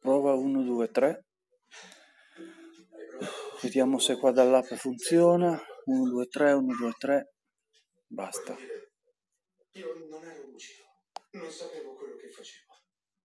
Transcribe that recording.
Prova 1, 2, 3. Vediamo se qua dall'app funziona. 1, 2, 3, 1, 2, 3. Basta. Io non ero lucido. Non sapevo quello che facevo